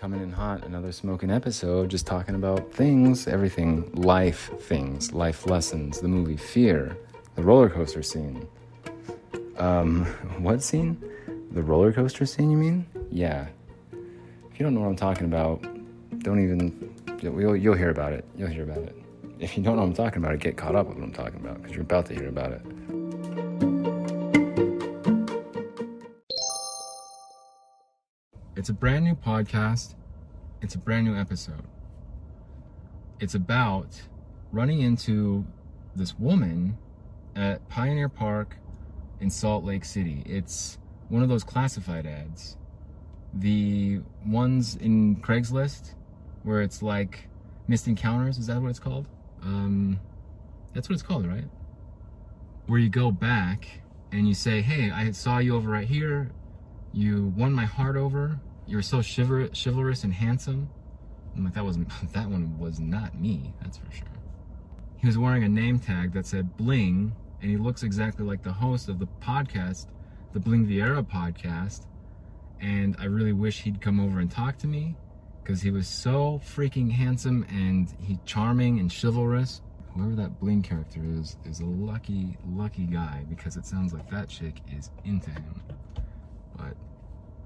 coming in hot, another smoking episode, just talking about things, everything, life things, life lessons, the movie Fear, the roller coaster scene. Um, what scene? The roller coaster scene, you mean? Yeah. If you don't know what I'm talking about, don't even, you'll, you'll hear about it. You'll hear about it. If you don't know what I'm talking about, get caught up with what I'm talking about, because you're about to hear about it. It's a brand new podcast. It's a brand new episode. It's about running into this woman at Pioneer Park in Salt Lake City. It's one of those classified ads. The ones in Craigslist where it's like missed encounters, is that what it's called? Um, that's what it's called, right? Where you go back and you say, hey, I saw you over right here. You won my heart over. You're so chivalrous, chivalrous and handsome. I'm like, that was that one was not me. That's for sure. He was wearing a name tag that said Bling, and he looks exactly like the host of the podcast, the Bling Viera podcast. And I really wish he'd come over and talk to me because he was so freaking handsome and he charming and chivalrous. Whoever that Bling character is is a lucky, lucky guy because it sounds like that chick is into him.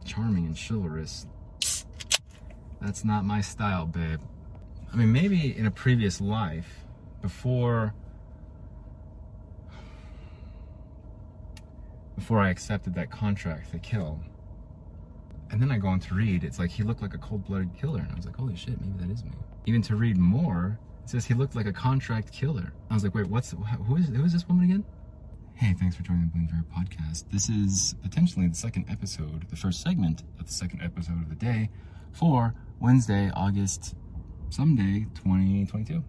Charming and chivalrous, that's not my style, babe. I mean, maybe in a previous life, before before I accepted that contract to kill. And then I go on to read, it's like he looked like a cold-blooded killer. And I was like, holy shit, maybe that is me. Even to read more, it says he looked like a contract killer. I was like, wait, what's, who is, who is this woman again? Hey, thanks for joining the Bling Viera podcast. This is potentially the second episode, the first segment of the second episode of the day for Wednesday, August someday 2022.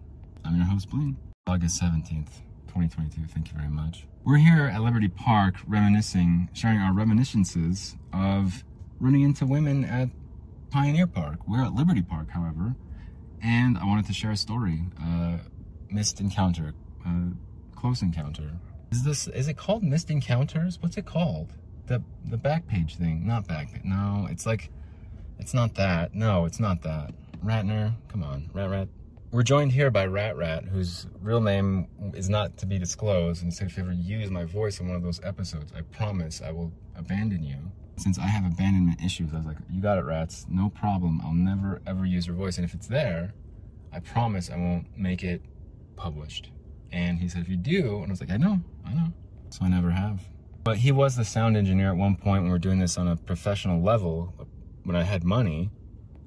I'm your host, Bling. August 17th, 2022. Thank you very much. We're here at Liberty Park reminiscing, sharing our reminiscences of running into women at Pioneer Park. We're at Liberty Park, however, and I wanted to share a story. Uh, missed encounter, uh, close encounter. Is this, is it called missed encounters? What's it called? The, the back page thing, not back page. No, it's like, it's not that. No, it's not that. Ratner, come on, Rat Rat. We're joined here by Rat Rat, whose real name is not to be disclosed. And said, if you ever use my voice in one of those episodes, I promise I will abandon you. Since I have abandonment issues, I was like, you got it, Rats. No problem. I'll never, ever use your voice. And if it's there, I promise I won't make it published. And he said, if you do, and I was like, I know, I know. So I never have. But he was the sound engineer at one point when we were doing this on a professional level when I had money.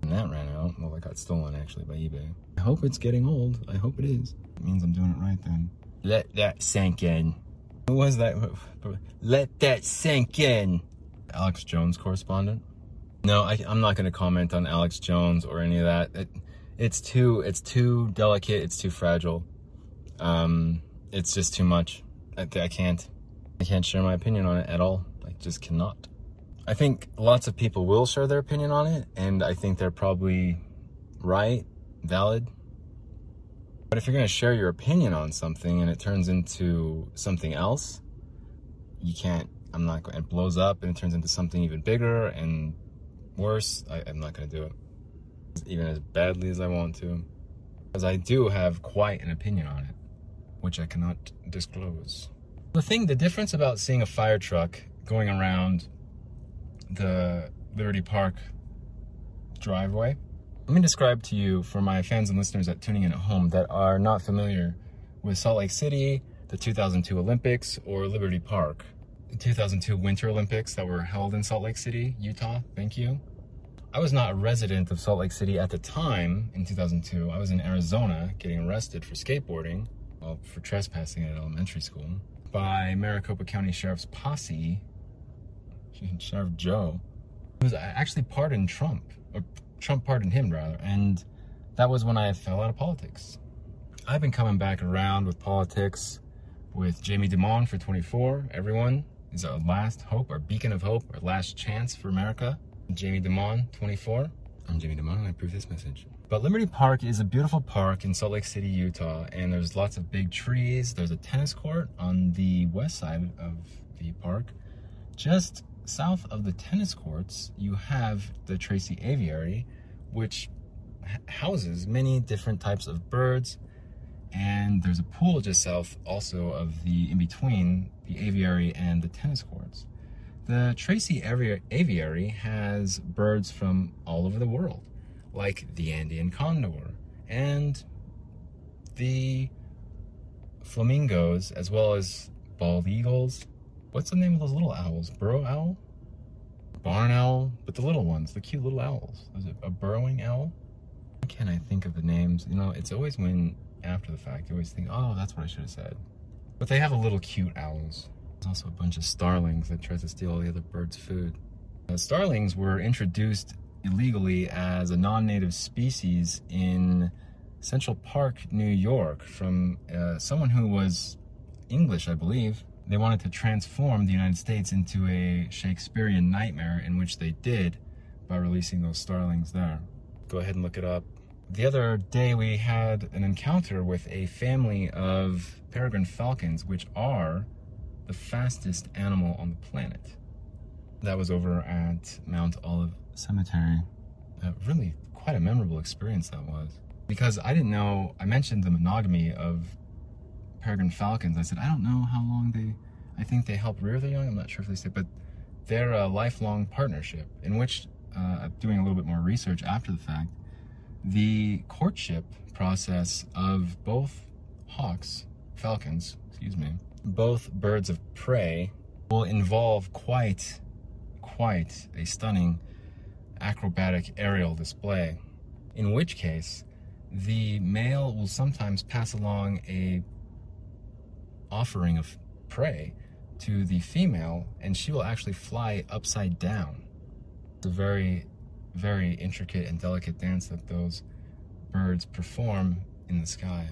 And that ran out. Well, it got stolen actually by eBay. I hope it's getting old. I hope it is. It means I'm doing it right then. Let that sink in. Who was that? Let that sink in. Alex Jones correspondent. No, I, am not going to comment on Alex Jones or any of that. It, it's too, it's too delicate. It's too fragile. Um, it's just too much. I, I can't, I can't share my opinion on it at all. I just cannot. I think lots of people will share their opinion on it, and I think they're probably right, valid. But if you're going to share your opinion on something and it turns into something else, you can't, I'm not going, it blows up and it turns into something even bigger and worse, I, I'm not going to do it. Even as badly as I want to. Because I do have quite an opinion on it, which I cannot disclose. The thing, the difference about seeing a fire truck going around the Liberty Park driveway. Let me describe to you, for my fans and listeners that tuning in at home that are not familiar with Salt Lake City, the 2002 Olympics, or Liberty Park, the 2002 Winter Olympics that were held in Salt Lake City, Utah. Thank you. I was not a resident of Salt Lake City at the time in 2002. I was in Arizona getting arrested for skateboarding, well, for trespassing at elementary school, by Maricopa County Sheriff's posse Sheriff Joe, who was actually pardoned Trump, or Trump pardoned him rather, and that was when I fell out of politics. I've been coming back around with politics with Jamie Dimon for 24. Everyone is our last hope, our beacon of hope, our last chance for America. Jamie Dimon, 24. I'm Jamie Dimon and I approve this message. But Liberty Park is a beautiful park in Salt Lake City, Utah, and there's lots of big trees. There's a tennis court on the west side of the park. Just south of the tennis courts, you have the Tracy Aviary, which houses many different types of birds. And there's a pool just south also of the in between the aviary and the tennis courts. The Tracy Aviary has birds from all over the world, like the Andean condor and the flamingos, as well as bald eagles. What's the name of those little owls? Burrow owl? Barn owl? But the little ones, the cute little owls. Is it a burrowing owl? Why can't I think of the names? You know, it's always when after the fact you always think, oh, that's what I should have said. But they have a little cute owls. There's also a bunch of starlings that tries to steal all the other birds' food. Uh, starlings were introduced illegally as a non-native species in Central Park, New York, from uh, someone who was English, I believe. They wanted to transform the United States into a Shakespearean nightmare, in which they did by releasing those starlings there. Go ahead and look it up. The other day, we had an encounter with a family of peregrine falcons, which are the fastest animal on the planet. That was over at Mount Olivet Cemetery. Uh, really, quite a memorable experience that was because I didn't know, I mentioned the monogamy of peregrine falcons. I said, I don't know how long they, I think they help rear their young. I'm not sure if they say, but they're a lifelong partnership in which, uh, doing a little bit more research after the fact, the courtship process of both hawks, falcons, excuse me, both birds of prey will involve quite, quite a stunning acrobatic aerial display. In which case, the male will sometimes pass along a offering of prey to the female and she will actually fly upside down. A very, very intricate and delicate dance that those birds perform in the sky.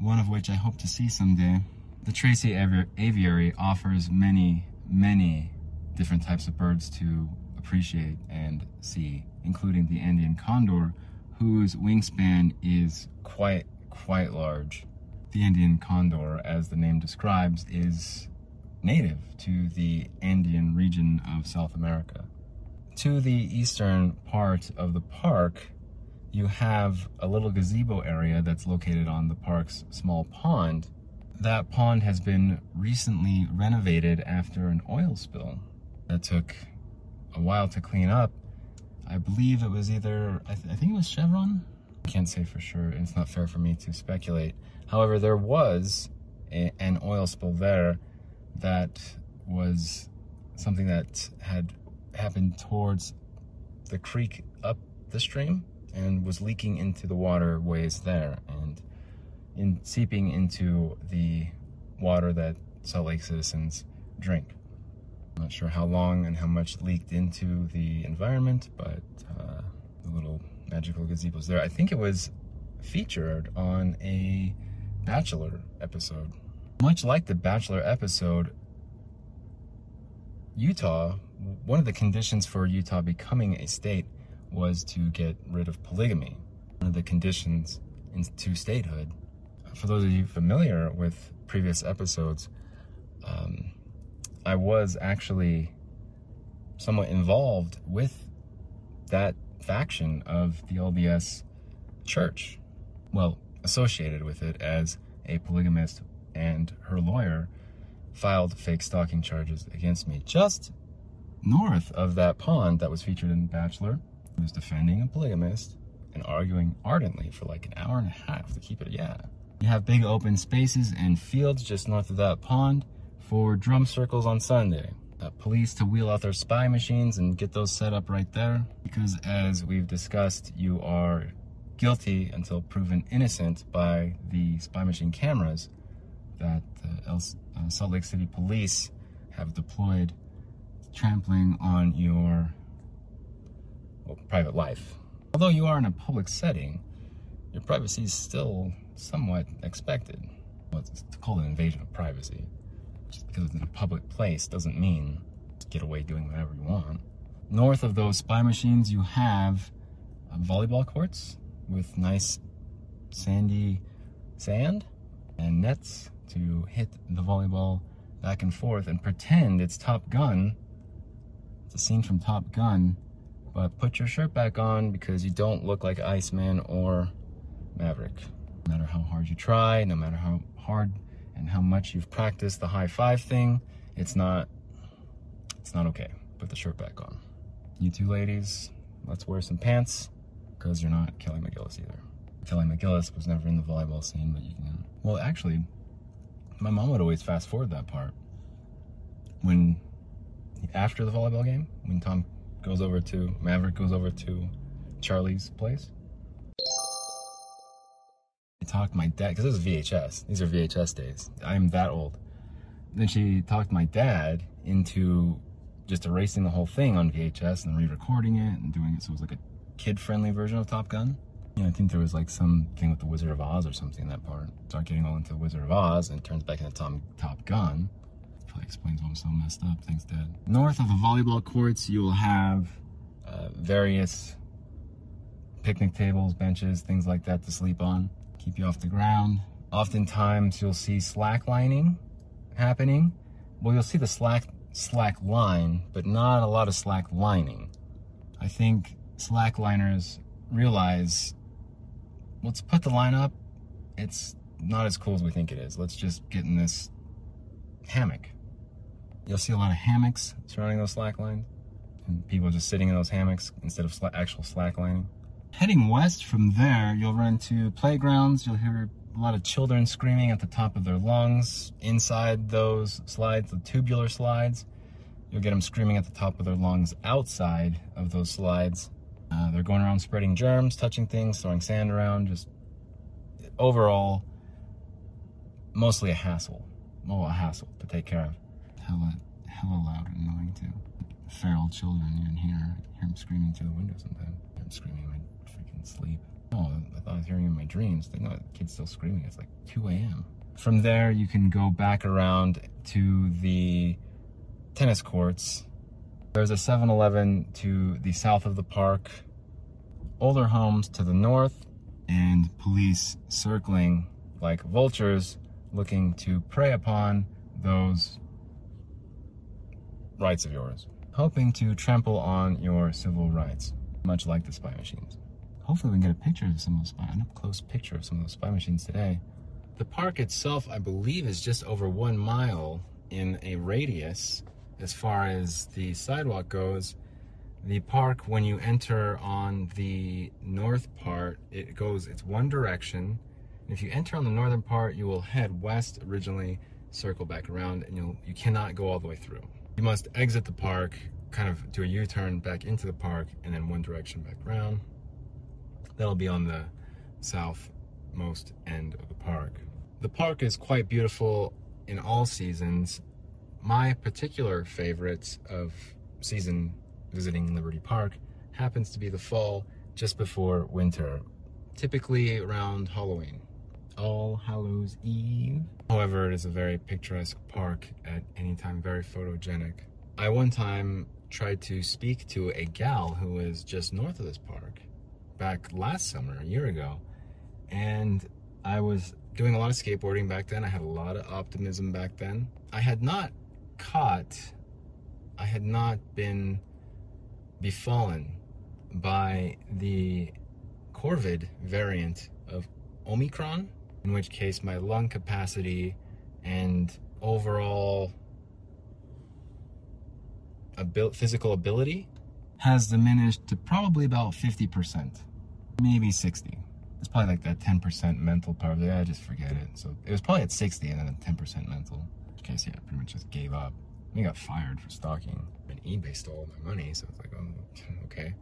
One of which I hope to see someday. The Tracy Aviary offers many, many different types of birds to appreciate and see, including the Andean condor, whose wingspan is quite, quite large. The Andean condor, as the name describes, is native to the Andean region of South America. To the eastern part of the park, you have a little gazebo area that's located on the park's small pond. That pond has been recently renovated after an oil spill that took a while to clean up I believe it was either, I, th I, think it was Chevron. I can't say for sure, it's not fair for me to speculate. However, there was a, an oil spill there that was something that had happened towards the creek up the stream and was leaking into the waterways there and in seeping into the water that Salt Lake citizens drink. Not sure how long and how much leaked into the environment, but uh, the little magical gazebo's there. I think it was featured on a Bachelor episode. Much like the Bachelor episode, Utah, one of the conditions for Utah becoming a state was to get rid of polygamy. One of the conditions into statehood. For those of you familiar with previous episodes, um, I was actually somewhat involved with that faction of the LDS church. Well, associated with it as a polygamist, and her lawyer filed fake stalking charges against me just north of that pond that was featured in Bachelor. He was defending a polygamist and arguing ardently for like an hour and a half to keep it, yeah. You have big open spaces and fields just north of that pond for drum circles on Sunday. Police to wheel out their spy machines and get those set up right there. Because as we've discussed, you are guilty until proven innocent by the spy machine cameras that uh, uh, Salt Lake City police have deployed, trampling on your well, private life. Although you are in a public setting, your privacy is still somewhat expected. Well, it's called an invasion of privacy just because it's in a public place doesn't mean get away doing whatever you want. North of those spy machines, you have uh, volleyball courts with nice sandy sand and nets to hit the volleyball back and forth and pretend it's Top Gun. It's a scene from Top Gun But put your shirt back on because you don't look like Iceman or Maverick. No matter how hard you try, no matter how hard and how much you've practiced the high five thing, it's not it's not okay. Put the shirt back on. You two ladies, let's wear some pants because you're not Kelly McGillis either. Kelly McGillis was never in the volleyball scene, but you can. Well, actually, my mom would always fast forward that part when after the volleyball game when Tom goes over to Maverick goes over to Charlie's place. Talked my dad because this is VHS. These are VHS days. I am that old. Then she talked my dad into just erasing the whole thing on VHS and re-recording it and doing it so it was like a kid-friendly version of Top Gun. Yeah, I think there was like something with the Wizard of Oz or something in that part. Start getting all into the Wizard of Oz and turns back into Tom, Top Gun. Probably explains why I'm so messed up. Thanks, Dad. North of the volleyball courts, you will have uh, various picnic tables, benches, things like that to sleep on. Keep you off the ground. Oftentimes, you'll see slack lining happening. Well, you'll see the slack slack line, but not a lot of slack lining. I think slack liners realize let's put the line up. It's not as cool as we think it is. Let's just get in this hammock. You'll see a lot of hammocks surrounding those slack lines. And people just sitting in those hammocks instead of sla actual slack lining. Heading west from there, you'll run to playgrounds. You'll hear a lot of children screaming at the top of their lungs. Inside those slides, the tubular slides, you'll get them screaming at the top of their lungs outside of those slides. Uh, they're going around spreading germs, touching things, throwing sand around, just overall, mostly a hassle. Well, a hassle to take care of. Hella, hella loud and annoying too. Feral children, you can hear, hear them screaming through the window sometimes. I am screaming freaking sleep. Oh, I thought I was hearing in my dreams. Know kids still screaming. It's like 2 a.m. From there, you can go back around to the tennis courts there's a 7-Eleven to the south of the park, older homes to the north, and police circling like vultures looking to prey upon those rights of yours, hoping to trample on your civil rights, much like the spy machines. Hopefully we can get a picture of some of the spy, an up-close picture of some of those spy machines today. The park itself, I believe, is just over one mile in a radius as far as the sidewalk goes, the park, when you enter on the north part, it goes, it's one direction. If you enter on the northern part, you will head west originally, circle back around, and you'll, you cannot go all the way through. You must exit the park, kind of do a U-turn back into the park, and then one direction back around. That'll be on the southmost end of the park. The park is quite beautiful in all seasons my particular favorites of season visiting Liberty Park happens to be the fall just before winter, typically around Halloween. All Hallows Eve. However, it is a very picturesque park at any time, very photogenic. I one time tried to speak to a gal who was just north of this park back last summer, a year ago, and I was doing a lot of skateboarding back then. I had a lot of optimism back then. I had not caught, I had not been befallen by the Corvid variant of Omicron, in which case my lung capacity and overall abil physical ability has diminished to probably about 50%, maybe 60. It's probably like that 10% mental part it. I just forget it. So it was probably at 60 and then 10% mental case, yeah, pretty much just gave up. He got fired for stalking. And eBay stole my money, so it's like, oh, okay.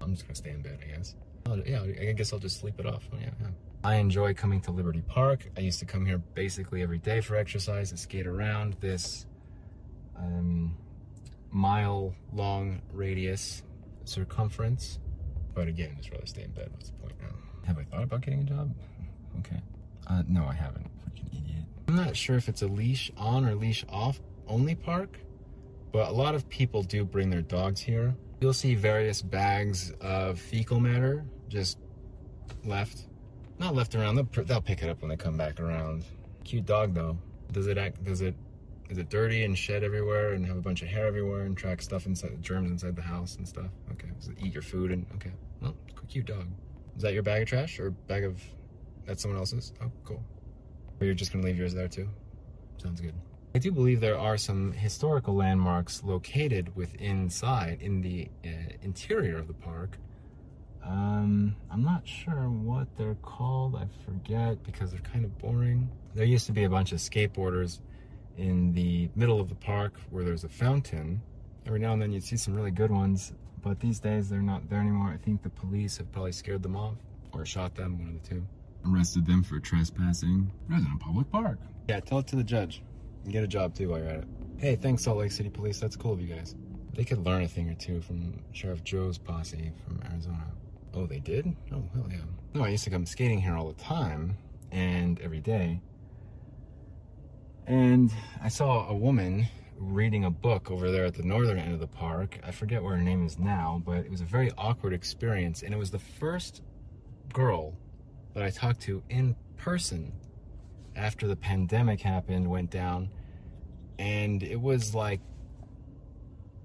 I'm just gonna stay in bed, I guess. Oh, yeah, I guess I'll just sleep it off. Oh, yeah, yeah. I enjoy coming to Liberty Park. I used to come here basically every day for exercise and skate around this um, mile long radius circumference. But again, just rather stay in bed. What's the point now? Have I thought about getting a job? Okay. Uh, no, I haven't. Freaking idiot. I'm not sure if it's a leash on or leash off only park, but a lot of people do bring their dogs here. You'll see various bags of fecal matter just left. Not left around, they'll, they'll pick it up when they come back around. Cute dog though. Does it act, does it Is it dirty and shed everywhere and have a bunch of hair everywhere and track stuff inside, germs inside the house and stuff? Okay. It eat your food and, okay. Well, cute dog. Is that your bag of trash or bag of, that's someone else's? Oh, cool. Or you're just gonna leave yours there too? Sounds good. I do believe there are some historical landmarks located within inside in the uh, interior of the park. Um, I'm not sure what they're called. I forget because they're kind of boring. There used to be a bunch of skateboarders in the middle of the park where there's a fountain. Every now and then you'd see some really good ones, but these days they're not there anymore. I think the police have probably scared them off or shot them, one of the two. Arrested them for trespassing. It was in a public park. Yeah, tell it to the judge. And get a job too while you're at it. Hey, thanks Salt Lake City Police. That's cool of you guys. They could learn a thing or two from Sheriff Joe's posse from Arizona. Oh, they did? Oh, hell yeah. No, I used to come skating here all the time and every day. And I saw a woman reading a book over there at the northern end of the park. I forget where her name is now, but it was a very awkward experience. And it was the first girl that I talked to in person after the pandemic happened, went down. And it was like,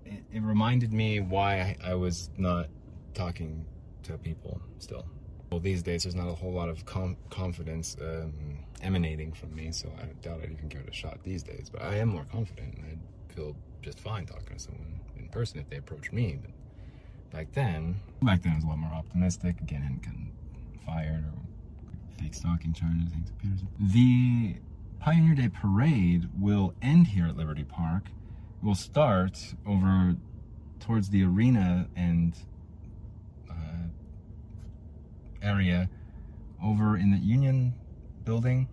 it, it reminded me why I, I was not talking to people still. Well, these days there's not a whole lot of com confidence um, emanating from me, so I doubt I'd even give it a shot these days. But I am more confident, and I'd feel just fine talking to someone in person if they approached me. But back then, back then I was a lot more optimistic. Again, hadn't fired or fake stalking charges, things at Peterson. The Pioneer Day Parade will end here at Liberty Park. It will start over towards the arena and area over in the Union building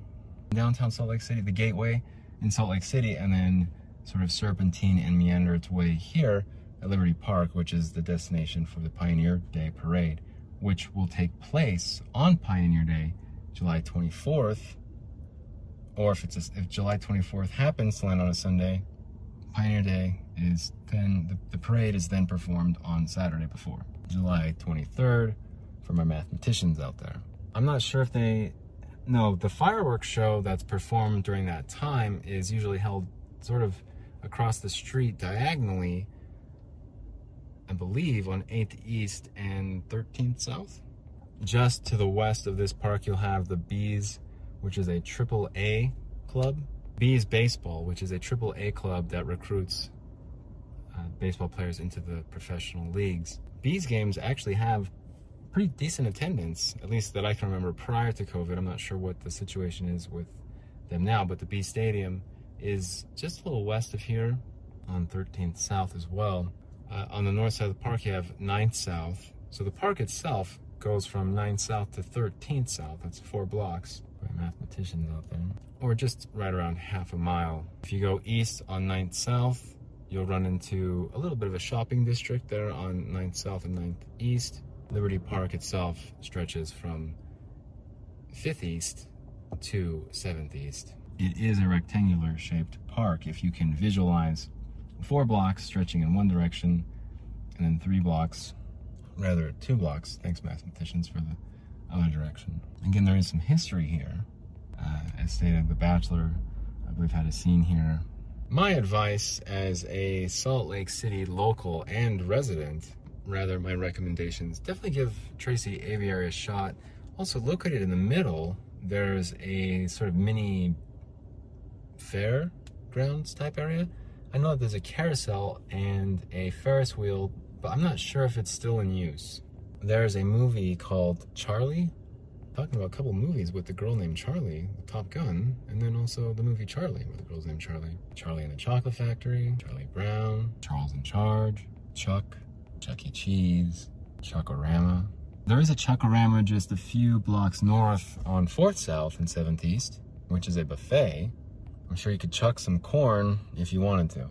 downtown Salt Lake City, the gateway in Salt Lake City, and then sort of serpentine and meander its way here at Liberty Park, which is the destination for the Pioneer Day Parade, which will take place on Pioneer Day July 24th, or if it's a, if July 24th happens to land on a Sunday, Pioneer Day is then the, the parade is then performed on Saturday before July 23rd for my mathematicians out there. I'm not sure if they no the fireworks show that's performed during that time is usually held sort of across the street diagonally I believe on 8th East and 13th South just to the west of this park, you'll have the Bees, which is a triple A club. Bees Baseball, which is a triple A club that recruits uh, baseball players into the professional leagues. Bees games actually have pretty decent attendance, at least that I can remember prior to COVID. I'm not sure what the situation is with them now, but the B Stadium is just a little west of here on 13th South as well. Uh, on the north side of the park, you have 9th South. So the park itself goes from 9 South to 13th South. That's four blocks by mathematicians out there. Or just right around half a mile. If you go east on 9th South, you'll run into a little bit of a shopping district there on 9th South and 9th East. Liberty Park itself stretches from 5th East to 7th East. It is a rectangular shaped park if you can visualize four blocks stretching in one direction and then three blocks rather two blocks, thanks mathematicians for the other direction. Again, there is some history here. Uh, as stated, The Bachelor, I believe, had a scene here. My advice as a Salt Lake City local and resident, rather my recommendations, definitely give Tracy Aviary a shot. Also located in the middle, there's a sort of mini fair grounds type area. I know that there's a carousel and a Ferris wheel but I'm not sure if it's still in use. There's a movie called Charlie, talking about a couple movies with the girl named Charlie, Top Gun, and then also the movie Charlie with the girl's named Charlie. Charlie and the Chocolate Factory, Charlie Brown, Charles in Charge, Chuck, Chuck E. Cheese, Chuck-A-Rama. There is a Chuck-A-Rama just a few blocks north on 4th South and 7th East, which is a buffet. I'm sure you could chuck some corn if you wanted to.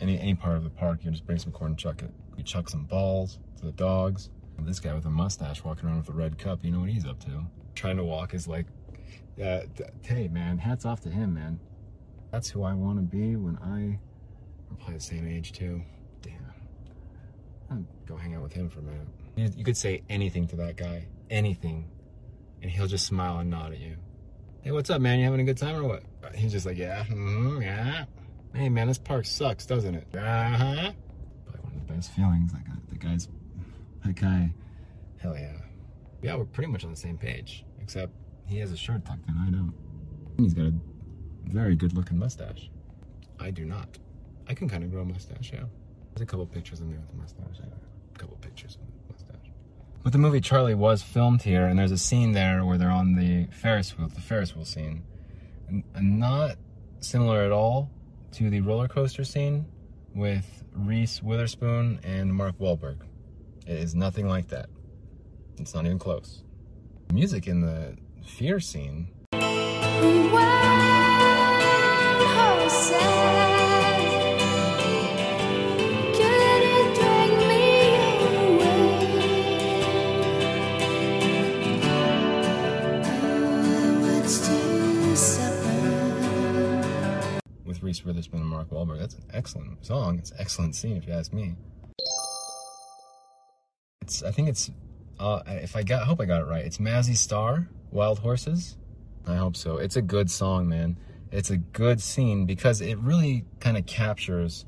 Any, any part of the park, you just bring some corn and chuck it. You chuck some balls to the dogs. And this guy with a mustache walking around with a red cup, you know what he's up to. Trying to walk is like, uh, hey man, hats off to him, man. That's who I want to be when I, we're probably the same age too. Go hang out with him for a minute. You, you could say anything to that guy, anything, and he'll just smile and nod at you. Hey, what's up, man? You having a good time or what? He's just like, yeah, mm -hmm, yeah. Hey man, this park sucks, doesn't it? Uh-huh. Probably one of the best feelings. Like uh, the guy's that guy. Hell yeah. Yeah, we're pretty much on the same page. Except he has a shirt tucked in, I don't. He's got a very good looking mustache. I do not. I can kind of grow a mustache, yeah. There's a couple pictures in there with the mustache. A couple pictures with the mustache. But the movie Charlie was filmed here, and there's a scene there where they're on the Ferris wheel, the Ferris wheel scene. And, not similar at all to the roller coaster scene with Reese Witherspoon and Mark Wahlberg. It is nothing like that. It's not even close. Music in the fear scene. Reese Witherspoon and Mark Wahlberg. That's an excellent song. It's an excellent scene, if you ask me. It's. I think it's. Uh, if I got, I hope I got it right. It's Mazzy Star, Wild Horses. I hope so. It's a good song, man. It's a good scene because it really kind of captures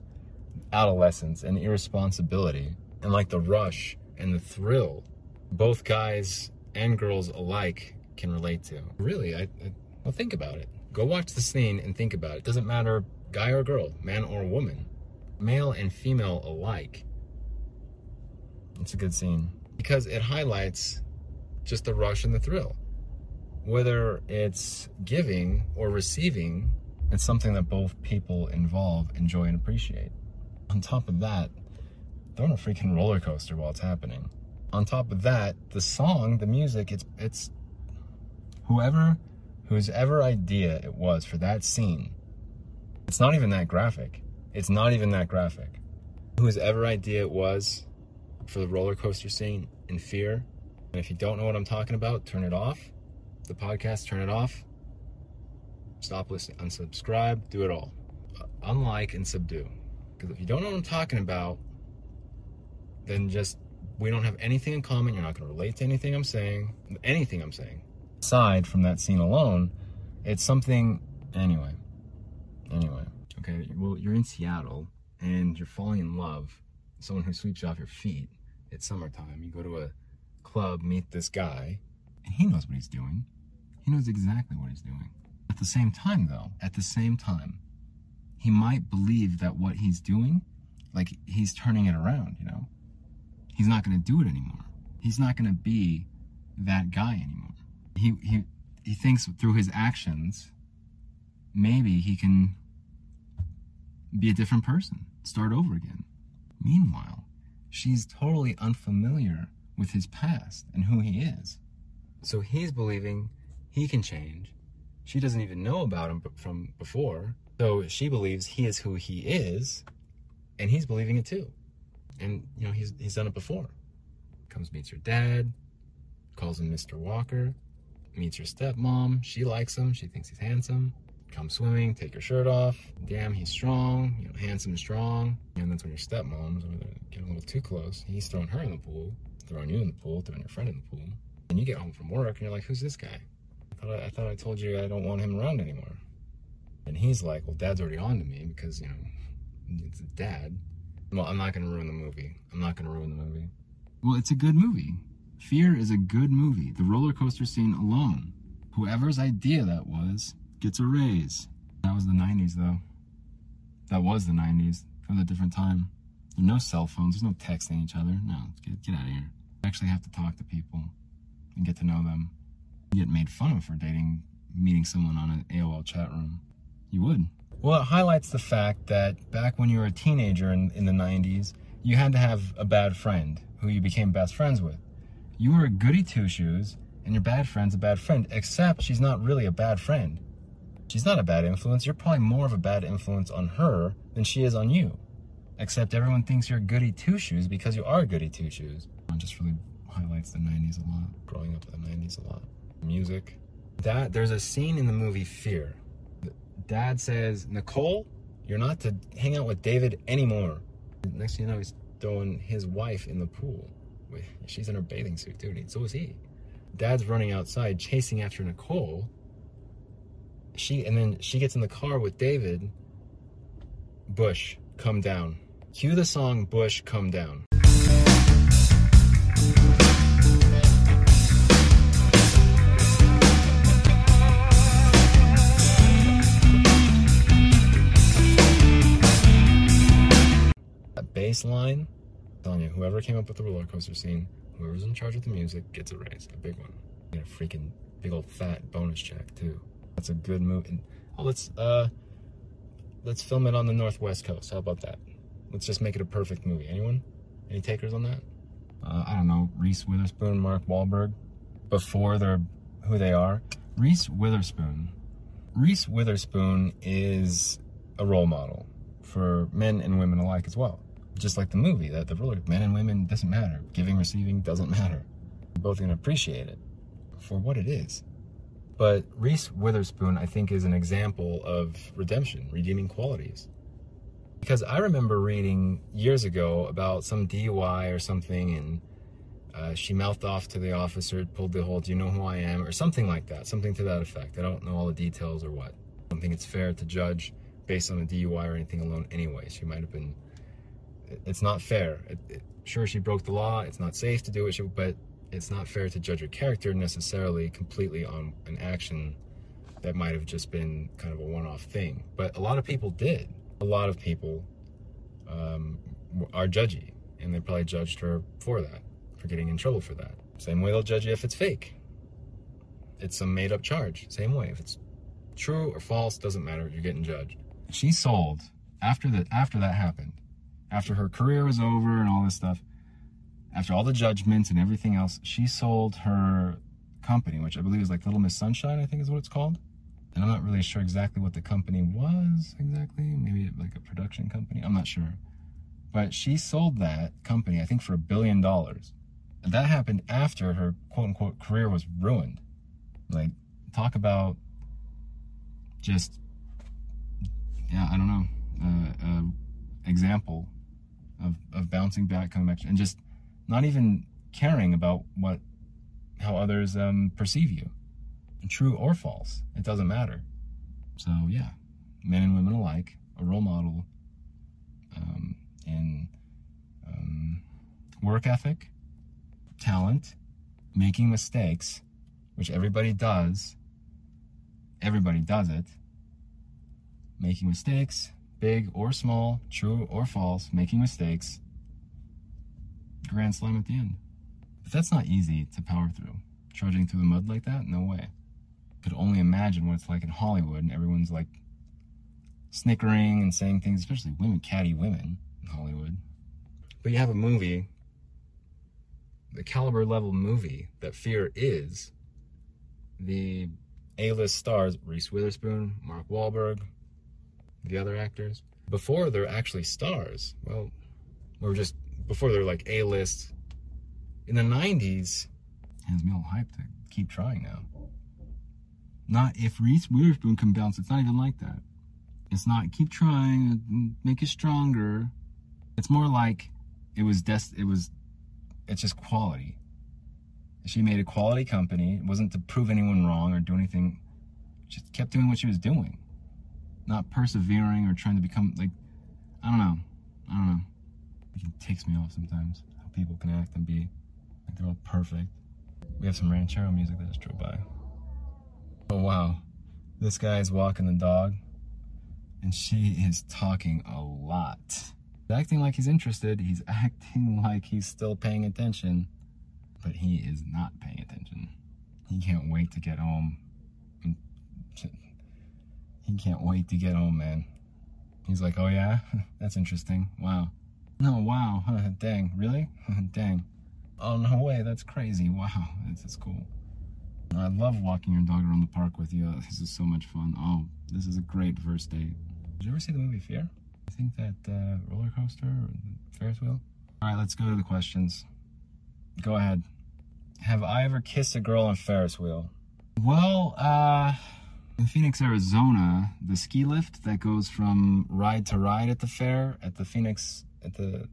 adolescence and irresponsibility and like the rush and the thrill both guys and girls alike can relate to. Really, I, I well think about it. Go watch the scene and think about it. it. Doesn't matter guy or girl, man or woman, male and female alike. It's a good scene because it highlights just the rush and the thrill whether it's giving or receiving, it's something that both people involved enjoy and appreciate. On top of that, they're on a freaking roller coaster while it's happening. On top of that, the song, the music, it's it's whoever whose ever idea it was for that scene. It's not even that graphic. It's not even that graphic. Whose ever idea it was for the roller coaster scene in Fear. And if you don't know what I'm talking about, turn it off the podcast, turn it off, stop listening, unsubscribe, do it all. Uh, unlike and subdue. Because if you don't know what I'm talking about, then just we don't have anything in common. You're not going to relate to anything I'm saying, anything I'm saying. Aside from that scene alone, it's something. Anyway, anyway. Okay, well, you're in Seattle and you're falling in love. Someone who sweeps you off your feet. It's summertime. You go to a club, meet this guy, and he knows what he's doing. He knows exactly what he's doing. At the same time, though, at the same time, he might believe that what he's doing, like he's turning it around, you know? He's not going to do it anymore. He's not going to be that guy anymore. He, he, he thinks through his actions, maybe he can be a different person, start over again. Meanwhile, she's totally unfamiliar with his past and who he is. So he's believing he can change. She doesn't even know about him from before. So she believes he is who he is, and he's believing it too. And you know, he's he's done it before. Comes meets her dad, calls him Mr. Walker, meets your stepmom, she likes him, she thinks he's handsome. Come swimming, take your shirt off. Damn, he's strong, you know, handsome and strong. And that's when your stepmom's getting a little too close. He's throwing her in the pool, throwing you in the pool, throwing your friend in the pool. And you get home from work and you're like, who's this guy? thought I, I thought I told you I don't want him around anymore. And he's like, well, dad's already on to me because, you know, it's dad. Well, I'm not going to ruin the movie. I'm not going to ruin the movie. Well, it's a good movie. Fear is a good movie. The roller coaster scene alone. Whoever's idea that was gets a raise. That was the 90s, though. That was the 90s. It was a different time. There's no cell phones. There's no texting each other. No, get, get out of here. You actually have to talk to people and get to know them get made fun of for dating, meeting someone on an AOL chat room. You would. Well, it highlights the fact that back when you were a teenager in, in the 90s, you had to have a bad friend who you became best friends with. You were a goody two shoes, and your bad friend's a bad friend, except she's not really a bad friend. She's not a bad influence. You're probably more of a bad influence on her than she is on you. Except everyone thinks you're a goody two shoes because you are a goody two shoes. It just really highlights the 90s a lot, growing up in the 90s a lot music. Dad, there's a scene in the movie Fear. Dad says, Nicole, you're not to hang out with David anymore. Next thing you know, he's throwing his wife in the pool. She's in her bathing suit, dude. And so is he. Dad's running outside, chasing after Nicole. She and then she gets in the car with David, Bush, Come Down. Cue the song Bush, Come Down. Bass line, telling you, whoever came up with the roller coaster scene, whoever's in charge of the music gets a raise, a big one. Get a freaking big old fat bonus check too. That's a good move. And, oh, let's uh, let's film it on the northwest coast. How about that? Let's just make it a perfect movie. Anyone? Any takers on that? Uh, I don't know. Reese Witherspoon, Mark Wahlberg, before they're who they are. Reese Witherspoon. Reese Witherspoon is a role model for men and women alike as well. Just like the movie, that the roller men and women doesn't matter. Giving, receiving doesn't matter. We're both gonna appreciate it for what it is. But Reese Witherspoon, I think, is an example of redemption, redeeming qualities. Because I remember reading years ago about some DUI or something, and uh, she mouthed off to the officer, pulled the whole, Do you know who I am? or something like that, something to that effect. I don't know all the details or what. I don't think it's fair to judge based on a DUI or anything alone anyway. She might have been, it's not fair. It, it, sure, she broke the law, it's not safe to do it, but it's not fair to judge her character necessarily completely on an action that might have just been kind of a one-off thing. But a lot of people did. A lot of people um, are judgy, and they probably judged her for that, for getting in trouble for that. Same way they'll judge you if it's fake. It's some made-up charge. Same way. If it's true or false, doesn't matter. You're getting judged. She sold after that. After that happened, after her career was over and all this stuff after all the judgments and everything else, she sold her company, which I believe is like Little Miss Sunshine, I think is what it's called. And I'm not really sure exactly what the company was exactly. Maybe like a production company. I'm not sure. But she sold that company, I think, for a billion dollars. That happened after her quote unquote career was ruined. Like, talk about just, yeah, I don't know, uh, uh, example of, of bouncing back, coming back, and just not even caring about what how others um, perceive you, true or false. It doesn't matter. So yeah, men and women alike, a role model um, in um, work ethic, talent, making mistakes, which everybody does. Everybody does it. Making mistakes, big or small, true or false, making mistakes grand slam at the end. But that's not easy to power through. Trudging through the mud like that? No way. Could only imagine what it's like in Hollywood and everyone's like snickering and saying things, especially women, catty women in Hollywood. But you have a movie, the caliber level movie that Fear is, the A-list stars, Reese Witherspoon, Mark Wahlberg, the other actors, before they're actually stars. Well, we're just before they're like A list. In the 90s, has me all hyped to keep trying now. Not if Reese Witherspoon can bounce, it's not even like that. It's not keep trying, make it stronger. It's more like it was des- it was it's just quality. She made a quality company. It wasn't to prove anyone wrong or do anything. She just kept doing what she was doing. Not persevering or trying to become like I don't know. I don't know it takes me off sometimes how people can act and be like they're all perfect. We have some ranchero music that just drove by. Oh wow, this guy is walking the dog, and she is talking a lot. He's acting like he's interested. He's acting like he's still paying attention, but he is not paying attention. He can't wait to get home. He can't wait to get home, man. He's like, oh yeah, that's interesting. Wow. No, wow. Dang. Really? Dang. Oh, no way. That's crazy. Wow. This is cool. I love walking your dog around the park with you. This is so much fun. Oh, this is a great first date. Did you ever see the movie Fear? I think that uh, roller coaster or Ferris wheel? All right, let's go to the questions. Go ahead. Have I ever kissed a girl on Ferris wheel? Well, uh, in Phoenix, Arizona, the ski lift that goes from ride to ride at the fair at the Phoenix at the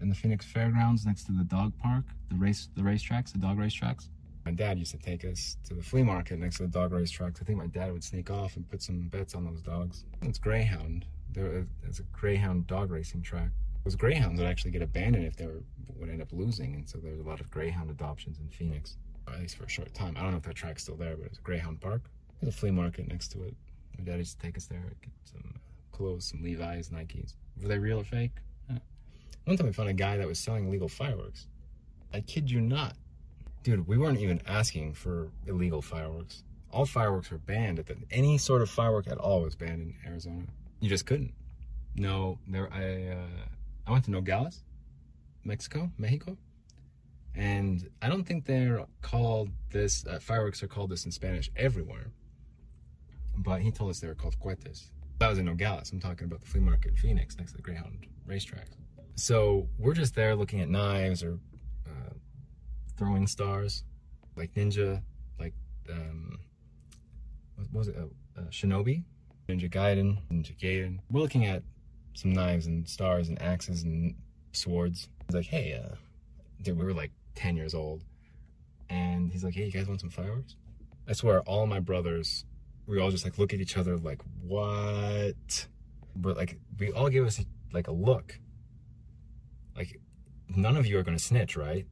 in the Phoenix Fairgrounds next to the dog park, the race the racetracks, the dog racetracks. My dad used to take us to the flea market next to the dog racetracks. I think my dad would sneak off and put some bets on those dogs. It's Greyhound. There, it's a Greyhound dog racing track. Those Greyhounds would actually get abandoned if they were, would end up losing, and so there's a lot of Greyhound adoptions in Phoenix, at least for a short time. I don't know if that track's still there, but it's a Greyhound Park. There's a flea market next to it. My dad used to take us there, get some clothes, some Levi's, Nikes. Were they real or fake? Yeah. One time I found a guy that was selling illegal fireworks. I kid you not. Dude, we weren't even asking for illegal fireworks. All fireworks were banned. At the, any sort of firework at all was banned in Arizona. You just couldn't. No, there. I uh, I went to Nogales, Mexico, Mexico, and I don't think they're called this. Uh, fireworks are called this in Spanish everywhere. But he told us they were called cohetes. That was in Nogales. I'm talking about the flea market in Phoenix, next to the Greyhound racetrack. So we're just there looking at knives or uh, throwing stars, like Ninja, like um, what was it? Uh, uh, Shinobi, Ninja Gaiden, Ninja Gaiden. We're looking at some knives and stars and axes and swords. He's like, hey, uh, dude, we were like 10 years old. And he's like, hey, you guys want some fireworks? I swear, all my brothers, we all just like look at each other like, what? But like, we all give us like a look. Like, none of you are gonna snitch, right?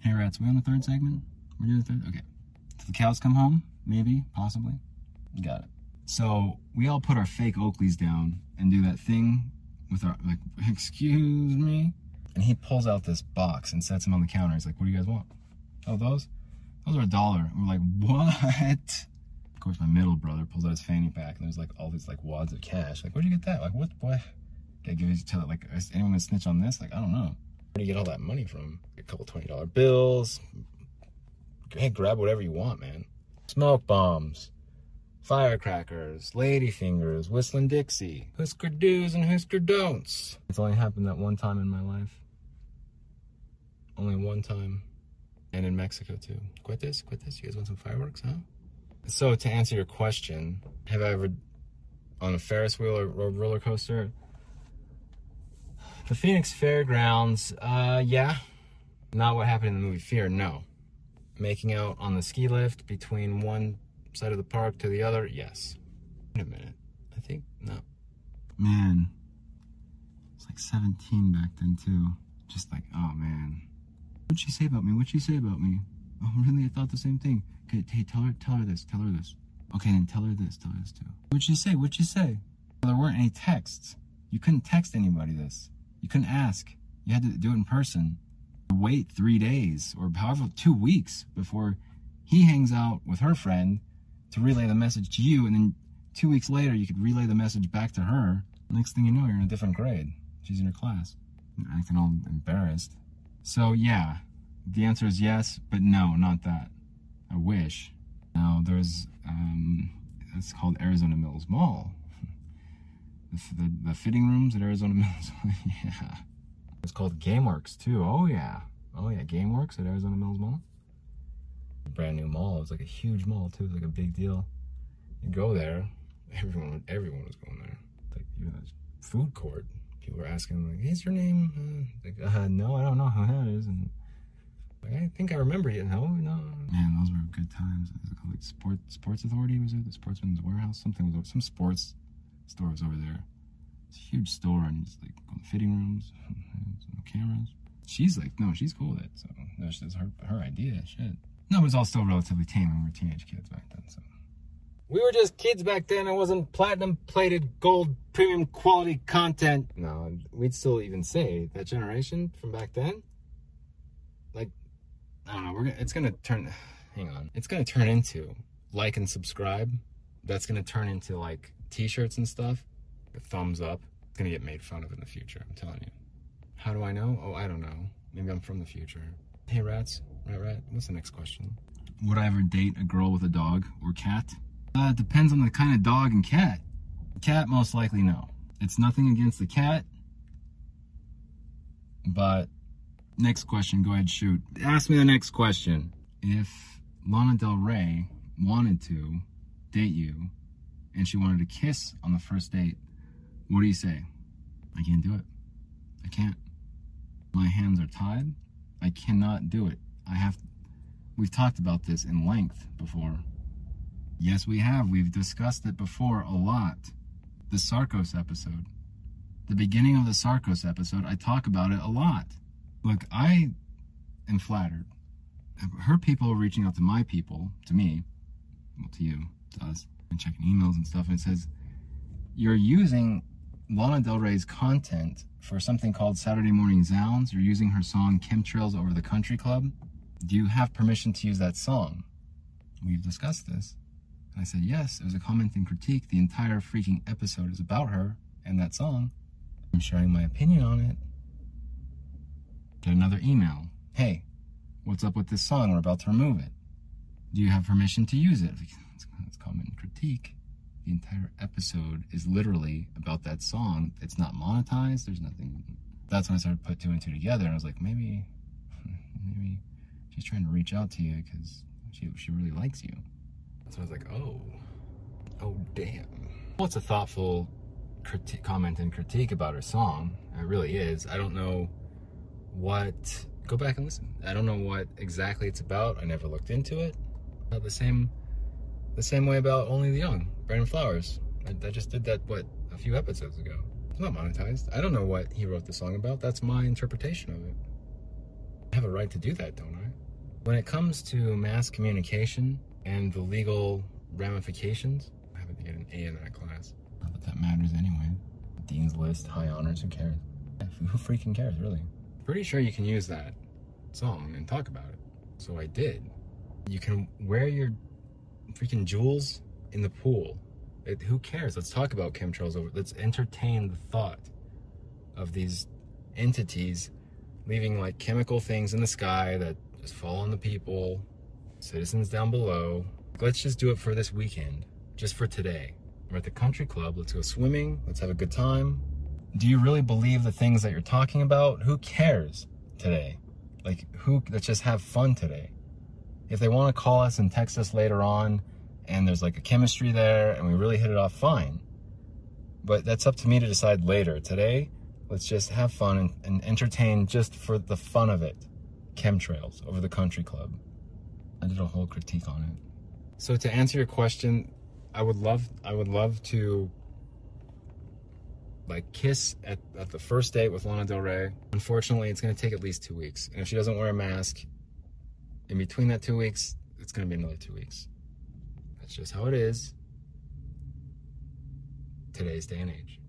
Hey, rats, we on the third segment? We're doing the third? Okay. Till the cows come home? Maybe, possibly. Got it. So we all put our fake Oakleys down and do that thing with our like, excuse me. And he pulls out this box and sets them on the counter. He's like, what do you guys want? Oh, those? Those are a dollar. We're like, what? Of course, my middle brother pulls out his fanny pack and there's like all these like wads of cash. Like, where'd you get that? Like, what? What? Gotta give each other like, is anyone gonna snitch on this? Like, I don't know. Where do you get all that money from? A couple twenty dollar bills. Hey, grab whatever you want, man. Smoke bombs firecrackers, ladyfingers, whistling Dixie, Husker do's and Husker don'ts. It's only happened that one time in my life. Only one time. And in Mexico too. Quit this, quit this. You guys want some fireworks, huh? So to answer your question, have I ever on a Ferris wheel or, roller coaster? The Phoenix Fairgrounds, uh, yeah. Not what happened in the movie Fear, no. Making out on the ski lift between one side of the park to the other? Yes. Wait a minute. I think, no. Man. It's like 17 back then, too. Just like, oh, man. What'd she say about me? What'd she say about me? Oh, really? I thought the same thing. Okay, hey, tell her, tell her this, tell her this. Okay, then tell her this, tell her this, too. What'd she say? What'd she say? There weren't any texts. You couldn't text anybody this. You couldn't ask. You had to do it in person. Wait three days or however, two weeks before he hangs out with her friend to relay the message to you, and then two weeks later you could relay the message back to her. Next thing you know, you're in a different grade. She's in your class. Acting all embarrassed. So yeah, the answer is yes, but no, not that. I wish. Now there's um, it's called Arizona Mills Mall. The, the, the fitting rooms at Arizona Mills. yeah. It's called GameWorks too. Oh yeah. Oh yeah, GameWorks at Arizona Mills Mall brand new mall. it's like a huge mall too. It was like a big deal. You go there, everyone everyone was going there. Like even a food court. People were asking like, "Is your name?" Uh, like, uh, no, I don't know who that is. And like, I think I remember you. No, no. Man, those were good times. It was called like Sport Sports Authority. Was it the Sportsman's Warehouse? Something was some sports store was over there. It's a huge store and it's like fitting rooms, cameras. She's like, no, she's cool with it. So that's her her idea. Shit. No, it was all still relatively tame when we were teenage kids back then. So we were just kids back then. It wasn't platinum plated gold premium quality content. No, we'd still even say that generation from back then. Like, I don't know. We're gonna, it's gonna turn. Hang on. It's gonna turn into like and subscribe. That's gonna turn into like T-shirts and stuff. Thumbs up. It's gonna get made fun of in the future. I'm telling you. How do I know? Oh, I don't know. Maybe I'm from the future. Hey, rats. Right, right. What's the next question? Would I ever date a girl with a dog or cat? Uh, it depends on the kind of dog and cat. Cat, most likely no. It's nothing against the cat. But next question, go ahead, shoot. Ask me the next question. If Lana Del Rey wanted to date you and she wanted to kiss on the first date, what do you say? I can't do it. I can't. My hands are tied. I cannot do it. I have, we've talked about this in length before. Yes, we have. We've discussed it before a lot. The Sarcos episode. the beginning of the Sarcos episode, I talk about it a lot. Look, I am flattered. Her people reaching out to my people, to me, well, to you, to us, and checking emails and stuff, and it says, You're using Lana Del Rey's content for something called Saturday Morning Zounds. You're using her song Chemtrails Over the Country Club. Do you have permission to use that song? We've discussed this. And I said, Yes, it was a comment and critique. The entire freaking episode is about her and that song. I'm sharing my opinion on it. Get another email. Hey, what's up with this song? We're about to remove it. Do you have permission to use it? It's, and critique. The entire episode is literally about that song. It's not monetized. There's nothing. That's when I started to put two and two together, and I was like, maybe, maybe she's trying to reach out to you because she she really likes you. So I was like, oh, oh damn. Well, a thoughtful comment and critique about her song. It really is. I don't know what. Go back and listen. I don't know what exactly it's about. I never looked into it. Uh, the same, the same way about Only the Young, Brandon Flowers. I, I just did that what a few episodes ago. It's not monetized. I don't know what he wrote the song about. That's my interpretation of it. I have a right to do that, don't I? When it comes to mass communication and the legal ramifications, I happen to get an A in that class. Not that that matters anyway. Dean's List, high honors, who cares? Who freaking cares, really? Pretty sure you can use that song and talk about it. So I did. You can wear your freaking jewels in the pool. It, who cares? Let's talk about chemtrails over. Let's entertain the thought of these entities leaving like chemical things in the sky that just fall on the people, citizens down below. Let's just do it for this weekend, just for today. We're at the country club. Let's go swimming. Let's have a good time. Do you really believe the things that you're talking about? Who cares today? Like, who? Let's just have fun today. If they want to call us and text us later on, and there's like a chemistry there, and we really hit it off, fine. But that's up to me to decide later. Today, let's just have fun and, and entertain just for the fun of it. Chemtrails over the country club. I did a whole critique on it. So to answer your question, I would love I would love to like kiss at, at the first date with Lana Del Rey. Unfortunately, it's gonna take at least two weeks. And if she doesn't wear a mask in between that two weeks, it's gonna be another two weeks. That's just how it is. Today's day and age.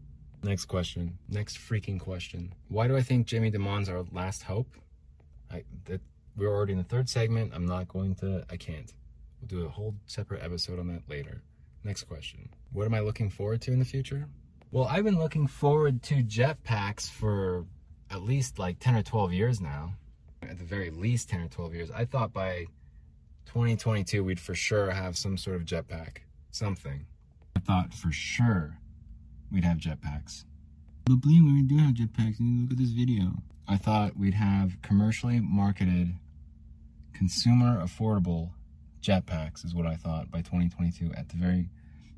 Next question. Next freaking question. Why do I think Jamie Dimon's our last hope? I that we're already in the third segment. I'm not going to I can't. We'll do a whole separate episode on that later. Next question. What am I looking forward to in the future? Well, I've been looking forward to jetpacks for at least like 10 or 12 years now. At the very least 10 or 12 years. I thought by 2022 we'd for sure have some sort of jetpack. Something. I thought for sure we'd have jetpacks. But believe we do have jetpacks. You look at this video. I thought we'd have commercially marketed, consumer affordable jetpacks is what I thought by 2022 at the very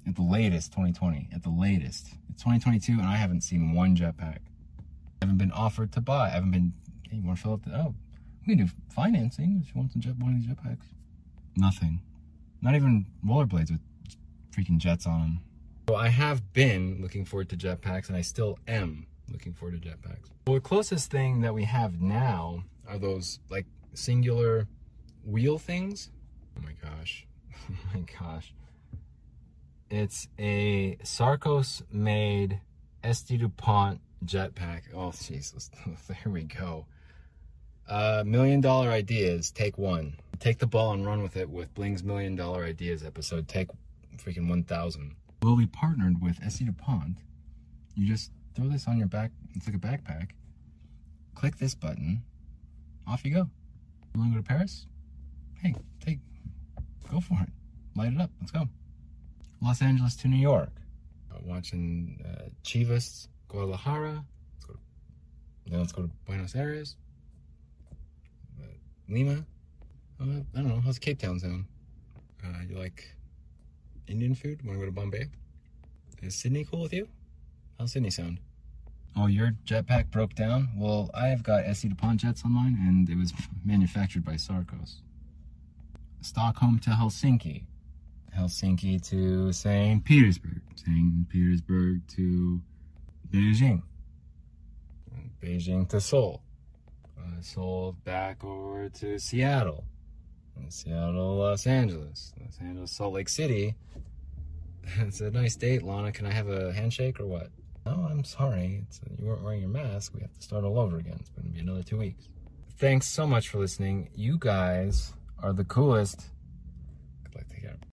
at the latest 2020 at the latest. It's 2022 and I haven't seen one jetpack. I haven't been offered to buy. I haven't been hey, you want to fill up the oh we can do financing if you want some jet one of these jetpacks. Nothing. Not even rollerblades with freaking jets on them so I have been looking forward to jetpacks and I still am looking forward to jetpacks. Well the closest thing that we have now are those like singular wheel things. Oh my gosh. Oh my gosh it's a Sarcos made SD DuPont jetpack. Oh, Jesus. there we go. Uh, million dollar ideas, take one. Take the ball and run with it with Bling's Million Dollar Ideas episode. Take freaking 1,000. Will we partnered with SD DuPont. You just throw this on your back. It's like a backpack. Click this button. Off you go. You want to go to Paris? Hey, take, go for it. Light it up. Let's go. Los Angeles to New York. Watching uh, Chivas, Guadalajara. Let's go. To, then let's go to Buenos Aires. Uh, Lima. Uh, I don't know. How's Cape Town sound? Uh, you like Indian food? Want to go to Bombay? Is Sydney cool with you? How's Sydney sound? Oh, your jetpack broke down? Well, I've got SD DuPont jets on mine, and it was manufactured by Sarcos. Stockholm to Helsinki. Helsinki to St. Petersburg, St. Petersburg to Beijing, Beijing to Seoul. Uh, Seoul back over to Seattle. And Seattle, Los Angeles. Los Angeles, Salt Lake City. It's a nice date, Lana. Can I have a handshake or what? No, I'm sorry. It's, you weren't wearing your mask. We have to start all over again. It's going to be another two weeks. Thanks so much for listening. You guys are the coolest